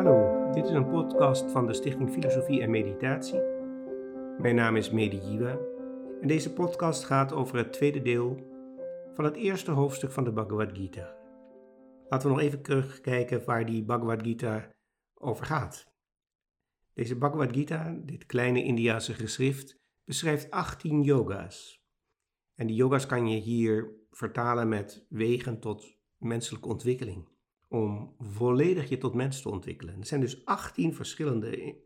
Hallo, dit is een podcast van de Stichting Filosofie en Meditatie. Mijn naam is Medi en deze podcast gaat over het tweede deel van het eerste hoofdstuk van de Bhagavad Gita. Laten we nog even terugkijken waar die Bhagavad Gita over gaat. Deze Bhagavad Gita, dit kleine Indiase geschrift, beschrijft 18 yoga's. En die yoga's kan je hier vertalen met wegen tot menselijke ontwikkeling om volledig je tot mens te ontwikkelen. Er zijn dus 18 verschillende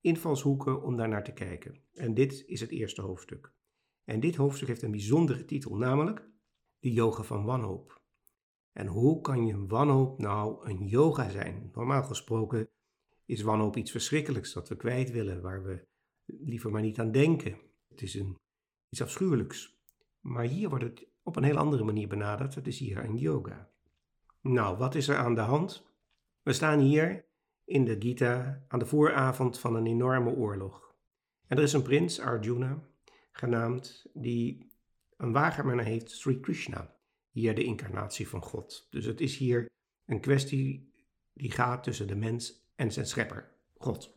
invalshoeken om daar naar te kijken. En dit is het eerste hoofdstuk. En dit hoofdstuk heeft een bijzondere titel, namelijk de yoga van wanhoop. En hoe kan je wanhoop nou een yoga zijn? Normaal gesproken is wanhoop iets verschrikkelijks dat we kwijt willen, waar we liever maar niet aan denken. Het is een, iets afschuwelijks. Maar hier wordt het op een heel andere manier benaderd. Het is hier een yoga. Nou, wat is er aan de hand? We staan hier in de Gita aan de vooravond van een enorme oorlog. En er is een prins, Arjuna, genaamd, die een wagenman heeft, Sri Krishna. Hier de incarnatie van God. Dus het is hier een kwestie die gaat tussen de mens en zijn schepper, God.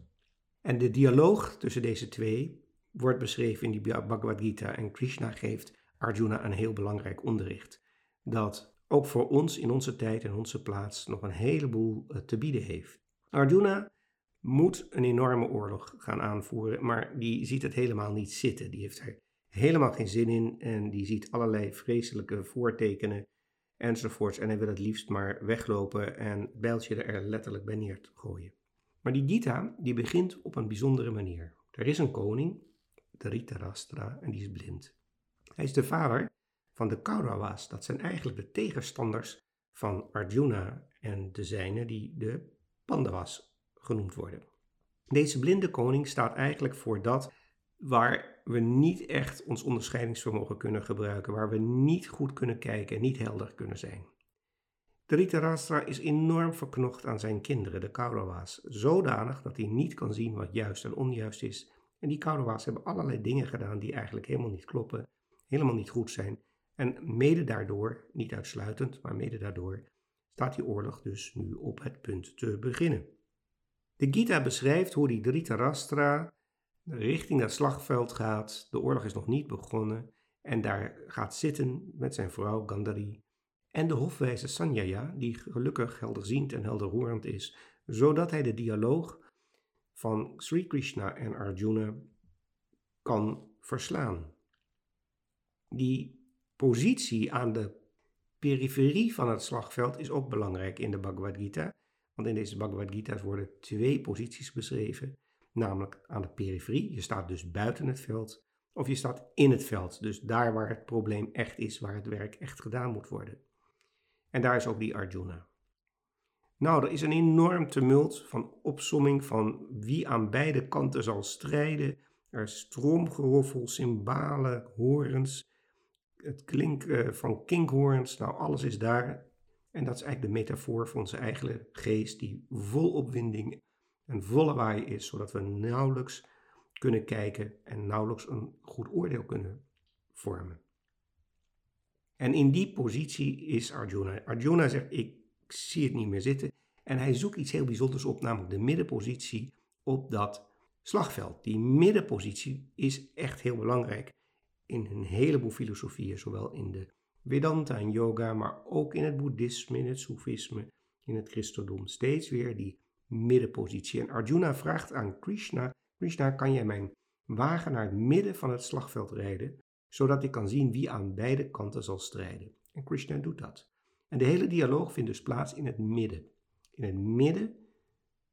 En de dialoog tussen deze twee wordt beschreven in die Bhagavad Gita en Krishna geeft Arjuna een heel belangrijk onderricht. Dat ook voor ons in onze tijd en onze plaats nog een heleboel eh, te bieden heeft. Arjuna moet een enorme oorlog gaan aanvoeren, maar die ziet het helemaal niet zitten. Die heeft er helemaal geen zin in en die ziet allerlei vreselijke voortekenen enzovoorts. En hij wil het liefst maar weglopen en het bijltje er letterlijk bij neer gooien. Maar die Gita, die begint op een bijzondere manier. Er is een koning, Dhritarashtra, en die is blind. Hij is de vader van de Kaurawas. Dat zijn eigenlijk de tegenstanders van Arjuna en de zijne die de Pandavas genoemd worden. Deze blinde koning staat eigenlijk voor dat waar we niet echt ons onderscheidingsvermogen kunnen gebruiken, waar we niet goed kunnen kijken en niet helder kunnen zijn. Dhritarashtra is enorm verknocht aan zijn kinderen, de Kaurawas, zodanig dat hij niet kan zien wat juist en onjuist is. En die Kaurawas hebben allerlei dingen gedaan die eigenlijk helemaal niet kloppen, helemaal niet goed zijn. En mede daardoor, niet uitsluitend, maar mede daardoor, staat die oorlog dus nu op het punt te beginnen. De Gita beschrijft hoe die Dhritarashtra richting dat slagveld gaat. De oorlog is nog niet begonnen en daar gaat zitten met zijn vrouw Gandhari en de hofwijze Sanjaya, die gelukkig helderziend en helderhorend is, zodat hij de dialoog van Sri Krishna en Arjuna kan verslaan. Die positie aan de periferie van het slagveld is ook belangrijk in de Bhagavad Gita. Want in deze Bhagavad Gita's worden twee posities beschreven. Namelijk aan de periferie, je staat dus buiten het veld, of je staat in het veld. Dus daar waar het probleem echt is, waar het werk echt gedaan moet worden. En daar is ook die Arjuna. Nou, er is een enorm tumult van opsomming van wie aan beide kanten zal strijden. Er is stroomgeroffel, cymbalen, horens, het klinken van kinkhoorns, nou alles is daar. En dat is eigenlijk de metafoor voor onze eigen geest die vol opwinding en volle waai is, zodat we nauwelijks kunnen kijken en nauwelijks een goed oordeel kunnen vormen. En in die positie is Arjuna. Arjuna zegt, ik zie het niet meer zitten. En hij zoekt iets heel bijzonders op, namelijk de middenpositie op dat slagveld. Die middenpositie is echt heel belangrijk in een heleboel filosofieën, zowel in de Vedanta en yoga, maar ook in het boeddhisme, in het soefisme, in het christendom. Steeds weer die middenpositie. En Arjuna vraagt aan Krishna, Krishna, kan jij mijn wagen naar het midden van het slagveld rijden, zodat ik kan zien wie aan beide kanten zal strijden. En Krishna doet dat. En de hele dialoog vindt dus plaats in het midden. In het midden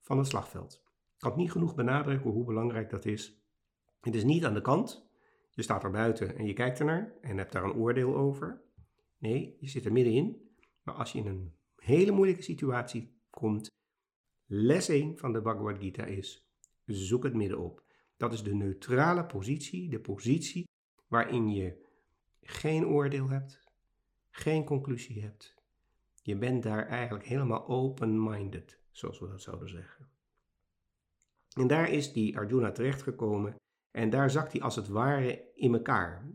van het slagveld. Ik kan het niet genoeg benadrukken hoe belangrijk dat is. Het is niet aan de kant, je staat er buiten en je kijkt ernaar en hebt daar een oordeel over. Nee, je zit er middenin. Maar als je in een hele moeilijke situatie komt, les 1 van de Bhagavad Gita is: zoek het midden op. Dat is de neutrale positie, de positie waarin je geen oordeel hebt, geen conclusie hebt. Je bent daar eigenlijk helemaal open-minded, zoals we dat zouden zeggen. En daar is die Arjuna terechtgekomen en daar zakt hij als het ware in elkaar.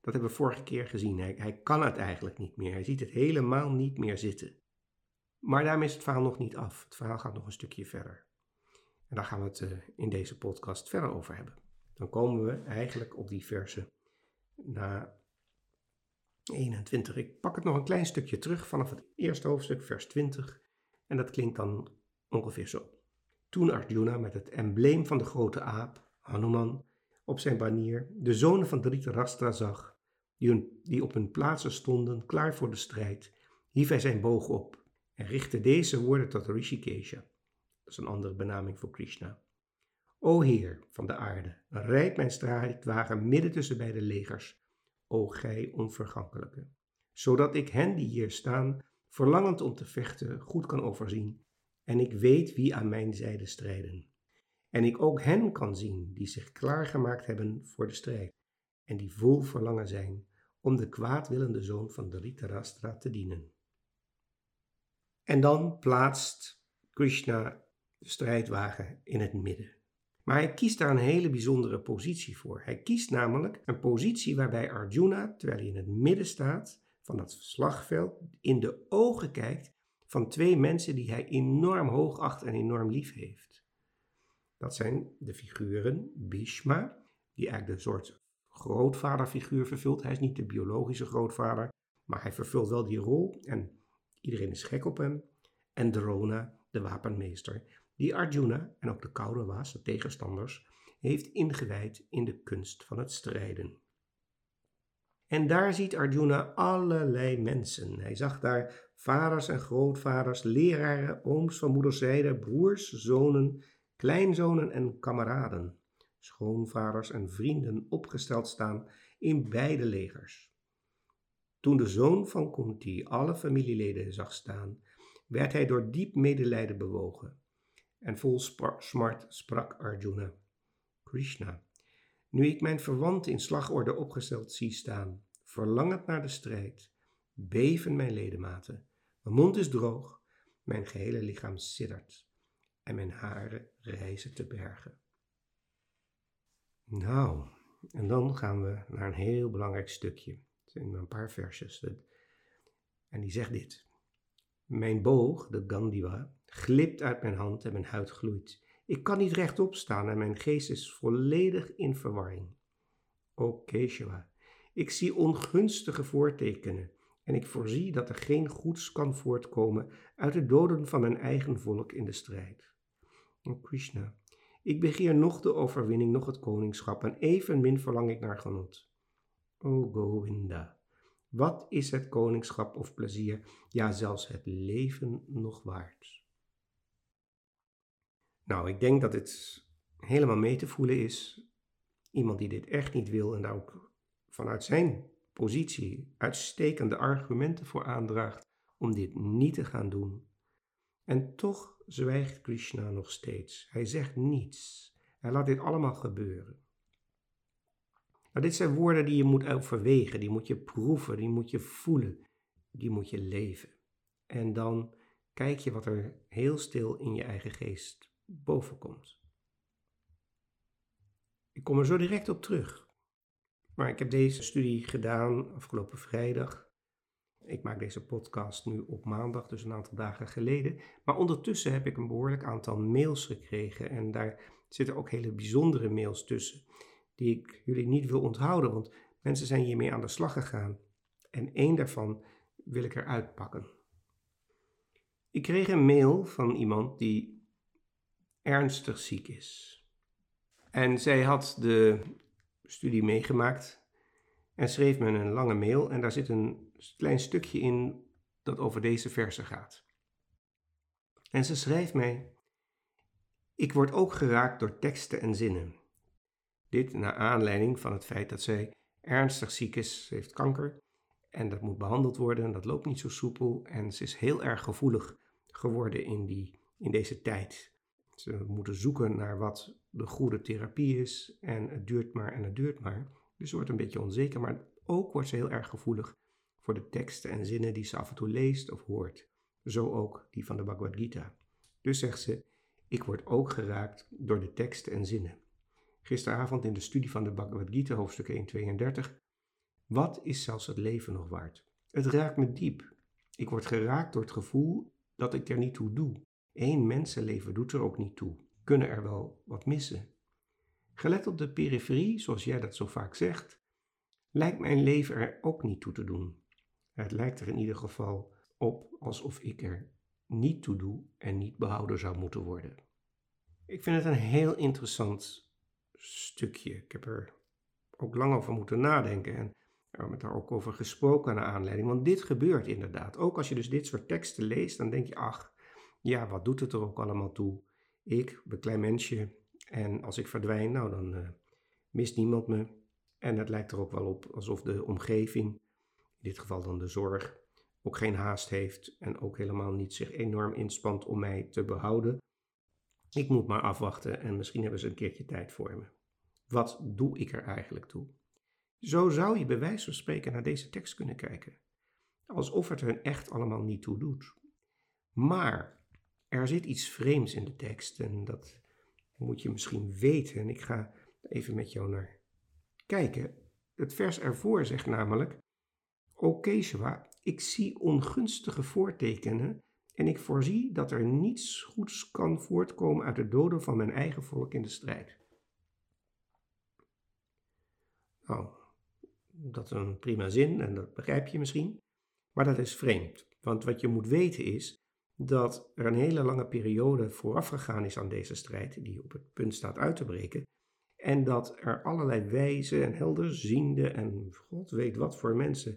Dat hebben we vorige keer gezien. Hij, kan het eigenlijk niet meer. Hij ziet het helemaal niet meer zitten. Maar daarmee is het verhaal nog niet af. Het verhaal gaat nog een stukje verder. En daar gaan we het eh, in deze podcast verder over hebben. Dan komen we eigenlijk op die versen na 21. Ik pak het nog een klein stukje terug vanaf het eerste hoofdstuk, vers 20. En dat klinkt dan ongeveer zo. Toen Arjuna met het embleem van de grote aap, Hanuman, op zijn banier de zonen van Dhritarashtra zag, die, die op hun plaatsen stonden, klaar voor de strijd, hief hij zijn boog op en richtte deze woorden tot Rishikesha. Dat is een andere benaming voor Krishna. O Heer van de aarde, rijd mijn strijdwagen midden tussen beide legers, o gij onvergankelijke, zodat ik hen die hier staan, verlangend om te vechten, goed kan overzien, en ik weet wie aan mijn zijde strijden. En ik ook hen kan zien die zich klaargemaakt hebben voor de strijd, en die vol verlangen zijn om de kwaadwillende zoon van de Ritarastra te dienen. En dan plaatst Krishna de strijdwagen in het midden. Maar hij kiest daar een hele bijzondere positie voor. Hij kiest namelijk een positie waarbij Arjuna, terwijl hij in het midden staat van dat slagveld, in de ogen kijkt van twee mensen die hij enorm hoog acht en enorm lief heeft. Dat zijn de figuren Bhishma, die eigenlijk de soort grootvaderfiguur vervult. Hij is niet de biologische grootvader, maar hij vervult wel die rol en iedereen is gek op hem. En Drona, de wapenmeester, die Arjuna en ook de Kauravas, de tegenstanders, heeft ingewijd in de kunst van het strijden. En daar ziet Arjuna allerlei mensen. Hij zag daar vaders en grootvaders, leraren, ooms van moederszijde, broers, zonen, kleinzonen en kameraden, schoonvaders en vrienden opgesteld staan in beide legers. Toen de zoon van Kunti alle familieleden zag staan, werd hij door diep medelijden bewogen. En vol smart sprak Arjuna: Krishna, nu ik mijn verwant in slagorde opgesteld zie staan, verlangend naar de strijd, beven mijn ledematen. Mijn mond is droog, mijn gehele lichaam siddert en mijn haren rijzen te bergen. Nou, en dan gaan we naar een heel belangrijk stukje. Zijn een paar versjes. En die zegt dit. Mijn boog, de Gandiva, glipt uit mijn hand en mijn huid gloeit. Ik kan niet rechtop staan en mijn geest is volledig in verwarring. O Keshava, ik zie ongunstige voortekenen en ik voorzie dat er geen goeds kan voortkomen uit het doden van mijn eigen volk in de strijd. O Krishna, ik begeer nog de overwinning, nog het koningschap en evenmin verlang ik naar genot. O Govinda, wat is het koningschap of plezier, ja zelfs het leven nog waard? Nou, ik denk dat het helemaal mee te voelen is. Iemand die dit echt niet wil en daar ook vanuit zijn positie uitstekende argumenten voor aandraagt om dit niet te gaan doen. En toch zwijgt Krishna nog steeds. Hij zegt niets. Hij laat dit allemaal gebeuren. Nou, dit zijn woorden die je moet overwegen, die moet je proeven, die moet je voelen, die moet je leven. En dan kijk je wat er heel stil in je eigen geest boven komt. Ik kom er zo direct op terug. Maar ik heb deze studie gedaan afgelopen vrijdag. Ik maak deze podcast nu op maandag, dus een aantal dagen geleden. Maar ondertussen heb ik een behoorlijk aantal mails gekregen. En daar zitten ook hele bijzondere mails tussen, die ik jullie niet wil onthouden, want mensen zijn hiermee aan de slag gegaan. En één daarvan wil ik eruit pakken. Ik kreeg een mail van iemand die ernstig ziek is. En zij had de studie meegemaakt en schreef me een lange mail en daar zit een klein stukje in dat over deze verse gaat. En ze schrijft mij: Ik word ook geraakt door teksten en zinnen. Dit naar aanleiding van het feit dat zij ernstig ziek is, ze heeft kanker en dat moet behandeld worden en dat loopt niet zo soepel en ze is heel erg gevoelig geworden in, die, in deze tijd. Ze moeten zoeken naar wat de goede therapie is en het duurt maar en het duurt maar. Dus ze wordt een beetje onzeker, maar ook wordt ze heel erg gevoelig voor de teksten en zinnen die ze af en toe leest of hoort. Zo ook die van de Bhagavad Gita. Dus zegt ze, ik word ook geraakt door de teksten en zinnen. Gisteravond in de studie van de Bhagavad Gita, hoofdstuk 132. Wat is zelfs het leven nog waard? Het raakt me diep. Ik word geraakt door het gevoel dat ik er niet toe doe. Eén mensenleven doet er ook niet toe. Kunnen er wel wat missen. Gelet op de periferie, zoals jij dat zo vaak zegt, lijkt mijn leven er ook niet toe te doen. Het lijkt er in ieder geval op alsof ik er niet toe doe en niet behouden zou moeten worden. Ik vind het een heel interessant stukje. Ik heb er ook lang over moeten nadenken en we hebben daar ook over gesproken naar aanleiding. Want dit gebeurt inderdaad. Ook als je dus dit soort teksten leest, dan denk je, ach, ja, wat doet het er ook allemaal toe? Ik, een klein mensje, en als ik verdwijn, nou dan uh, mist niemand me. En het lijkt er ook wel op alsof de omgeving, in dit geval dan de zorg, ook geen haast heeft en ook helemaal niet zich enorm inspant om mij te behouden. Ik moet maar afwachten en misschien hebben ze een keertje tijd voor me. Wat doe ik er eigenlijk toe? Zo zou je bij wijze van spreken naar deze tekst kunnen kijken. Alsof het er echt allemaal niet toe doet. Maar er zit iets vreemds in de tekst en dat moet je misschien weten. En ik ga even met jou naar kijken. Het vers ervoor zegt namelijk: O Keshua, ik zie ongunstige voortekenen en ik voorzie dat er niets goeds kan voortkomen uit de doden van mijn eigen volk in de strijd. Nou, dat is een prima zin en dat begrijp je misschien, maar dat is vreemd. Want wat je moet weten is dat er een hele lange periode vooraf gegaan is aan deze strijd, die op het punt staat uit te breken, en dat er allerlei wijze en helderziende en god weet wat voor mensen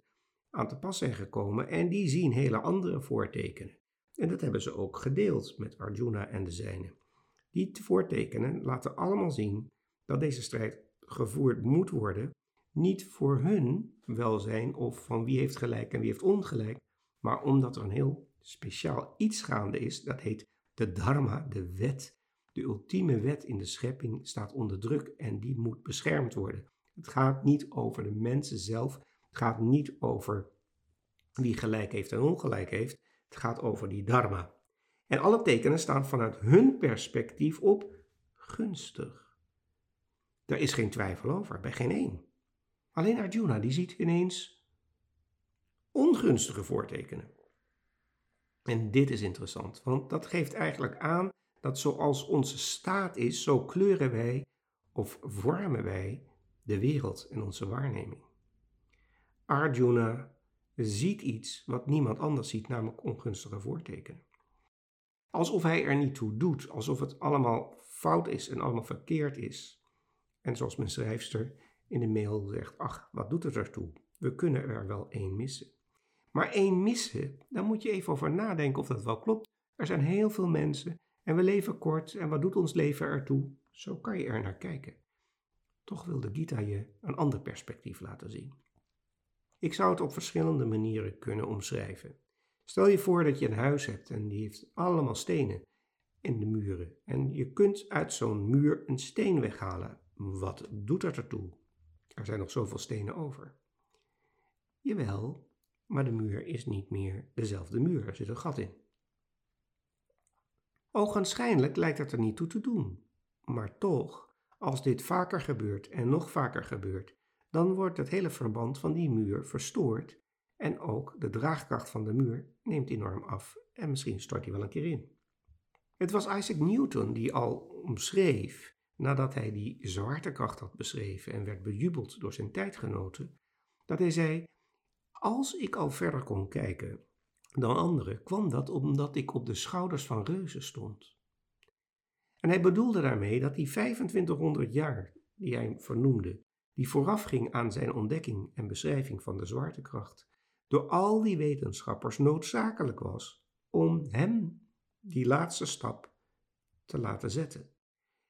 aan te pas zijn gekomen en die zien hele andere voortekenen. En dat hebben ze ook gedeeld met Arjuna en de zijnen. Die voortekenen laten allemaal zien dat deze strijd gevoerd moet worden, niet voor hun welzijn of van wie heeft gelijk en wie heeft ongelijk, maar omdat er een heel speciaal iets gaande is, dat heet de dharma, de wet. De ultieme wet in de schepping staat onder druk en die moet beschermd worden. Het gaat niet over de mensen zelf, het gaat niet over wie gelijk heeft en ongelijk heeft, het gaat over die dharma. En alle tekenen staan vanuit hun perspectief op gunstig. Daar is geen twijfel over, bij geen één. Alleen Arjuna die ziet ineens ongunstige voortekenen. En dit is interessant, want dat geeft eigenlijk aan dat zoals onze staat is, zo kleuren wij of vormen wij de wereld en onze waarneming. Arjuna ziet iets wat niemand anders ziet, namelijk ongunstige voortekenen. Alsof hij er niet toe doet, alsof het allemaal fout is en allemaal verkeerd is. En zoals mijn schrijfster in de mail zegt, ach, wat doet het ertoe? We kunnen er wel één missen. Maar één missen, dan moet je even over nadenken of dat wel klopt. Er zijn heel veel mensen en we leven kort en wat doet ons leven ertoe? Zo kan je er naar kijken. Toch wil de Gita je een ander perspectief laten zien. Ik zou het op verschillende manieren kunnen omschrijven. Stel je voor dat je een huis hebt en die heeft allemaal stenen in de muren. En je kunt uit zo'n muur een steen weghalen. Wat doet dat ertoe? Er zijn nog zoveel stenen over. Jawel, maar de muur is niet meer dezelfde muur, er zit een gat in. Ogenschijnlijk lijkt het er niet toe te doen, maar toch, als dit vaker gebeurt en nog vaker gebeurt, dan wordt het hele verband van die muur verstoord en ook de draagkracht van de muur neemt enorm af en misschien stort hij wel een keer in. Het was Isaac Newton die al omschreef, nadat hij die zwaartekracht had beschreven en werd bejubeld door zijn tijdgenoten, dat hij zei: Als ik al verder kon kijken dan anderen, kwam dat omdat ik op de schouders van reuzen stond. En hij bedoelde daarmee dat die 2500 jaar die hij vernoemde, die voorafging aan zijn ontdekking en beschrijving van de zwaartekracht, door al die wetenschappers noodzakelijk was om hem die laatste stap te laten zetten.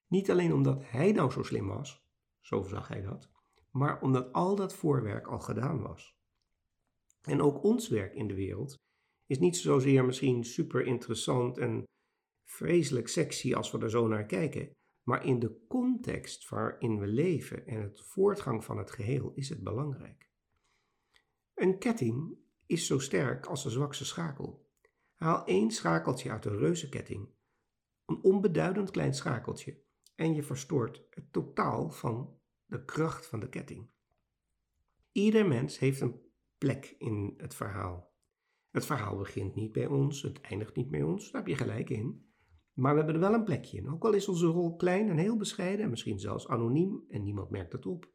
Niet alleen omdat hij nou zo slim was, zo zag hij dat, maar omdat al dat voorwerk al gedaan was. En ook ons werk in de wereld is niet zozeer misschien super interessant en vreselijk sexy als we er zo naar kijken, maar in de context waarin we leven en het voortgang van het geheel is het belangrijk. Een ketting is zo sterk als de zwakste schakel. Haal één schakeltje uit een reuzenketting, een onbeduidend klein schakeltje, en je verstoort het totaal van de kracht van de ketting. Ieder mens heeft een plek in het verhaal. Het verhaal begint niet bij ons, het eindigt niet bij ons, daar heb je gelijk in. Maar we hebben er wel een plekje in. Ook al is onze rol klein en heel bescheiden, en misschien zelfs anoniem en niemand merkt het op,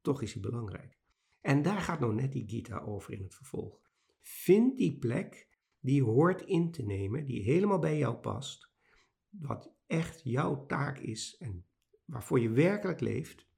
toch is hij belangrijk. En daar gaat nou net die Gita over in het vervolg. Vind die plek die hoort in te nemen, die helemaal bij jou past, wat echt jouw taak is en waarvoor je werkelijk leeft.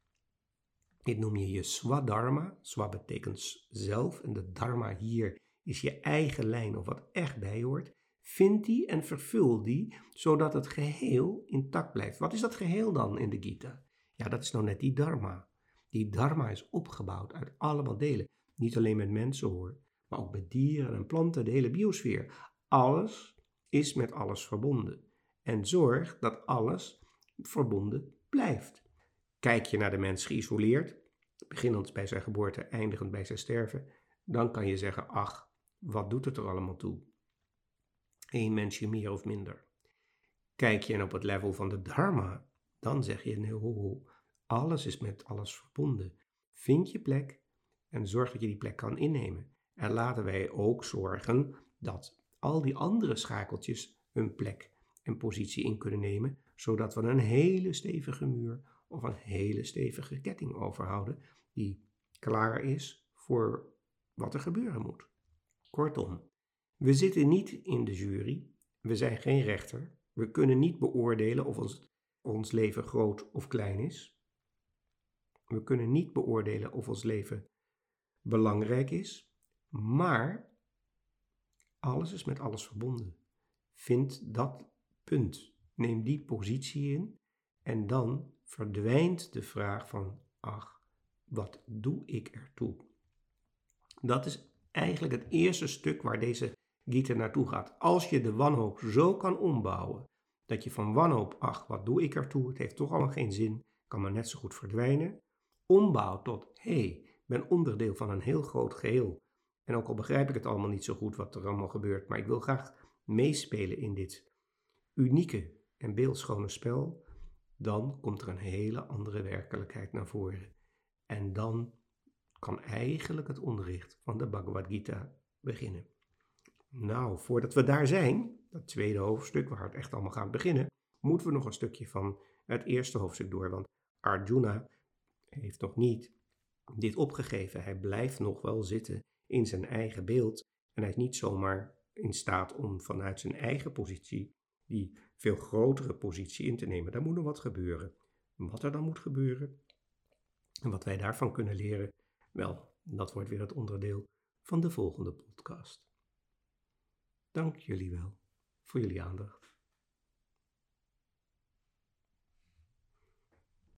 Dit noem je je swadharma. Swa betekent zelf en de dharma hier is je eigen lijn of wat echt bij hoort. Vind die en vervul die, zodat het geheel intact blijft. Wat is dat geheel dan in de Gita? Ja, dat is nou net die dharma. Die dharma is opgebouwd uit allemaal delen. Niet alleen met mensen hoor, maar ook met dieren en planten, de hele biosfeer. Alles is met alles verbonden. En zorg dat alles verbonden blijft. Kijk je naar de mens geïsoleerd, beginnend bij zijn geboorte, eindigend bij zijn sterven, dan kan je zeggen: ach, wat doet het er allemaal toe? Eén mensje meer of minder. Kijk je op het level van de Dharma, dan zeg je: nee, alles is met alles verbonden. Vind je plek en zorg dat je die plek kan innemen. En laten wij ook zorgen dat al die andere schakeltjes hun plek en positie in kunnen nemen, zodat we een hele stevige muur of een hele stevige ketting overhouden die klaar is voor wat er gebeuren moet. Kortom, we zitten niet in de jury, we zijn geen rechter, we kunnen niet beoordelen of ons, ons leven groot of klein is. We kunnen niet beoordelen of ons leven belangrijk is, maar alles is met alles verbonden. Vind dat punt. Neem die positie in en dan verdwijnt de vraag van, ach, wat doe ik ertoe? Dat is eigenlijk het eerste stuk waar deze Gita naartoe gaat. Als je de wanhoop zo kan ombouwen, dat je van wanhoop, ach, wat doe ik ertoe? Het heeft toch allemaal geen zin, kan maar net zo goed verdwijnen. Ombouw tot, hé, hey, ik ben onderdeel van een heel groot geheel. En ook al begrijp ik het allemaal niet zo goed wat er allemaal gebeurt, maar ik wil graag meespelen in dit unieke en beeldschone spel, dan komt er een hele andere werkelijkheid naar voren. En dan kan eigenlijk het onderricht van de Bhagavad Gita beginnen. Nou, voordat we daar zijn, dat tweede hoofdstuk waar het echt allemaal gaat beginnen, moeten we nog een stukje van het eerste hoofdstuk door. Want Arjuna heeft nog niet dit opgegeven. Hij blijft nog wel zitten in zijn eigen beeld. En hij is niet zomaar in staat om vanuit zijn eigen positie die veel grotere positie in te nemen. Daar moet nog wat gebeuren. Wat er dan moet gebeuren en wat wij daarvan kunnen leren, wel, dat wordt weer het onderdeel van de volgende podcast. Dank jullie wel voor jullie aandacht.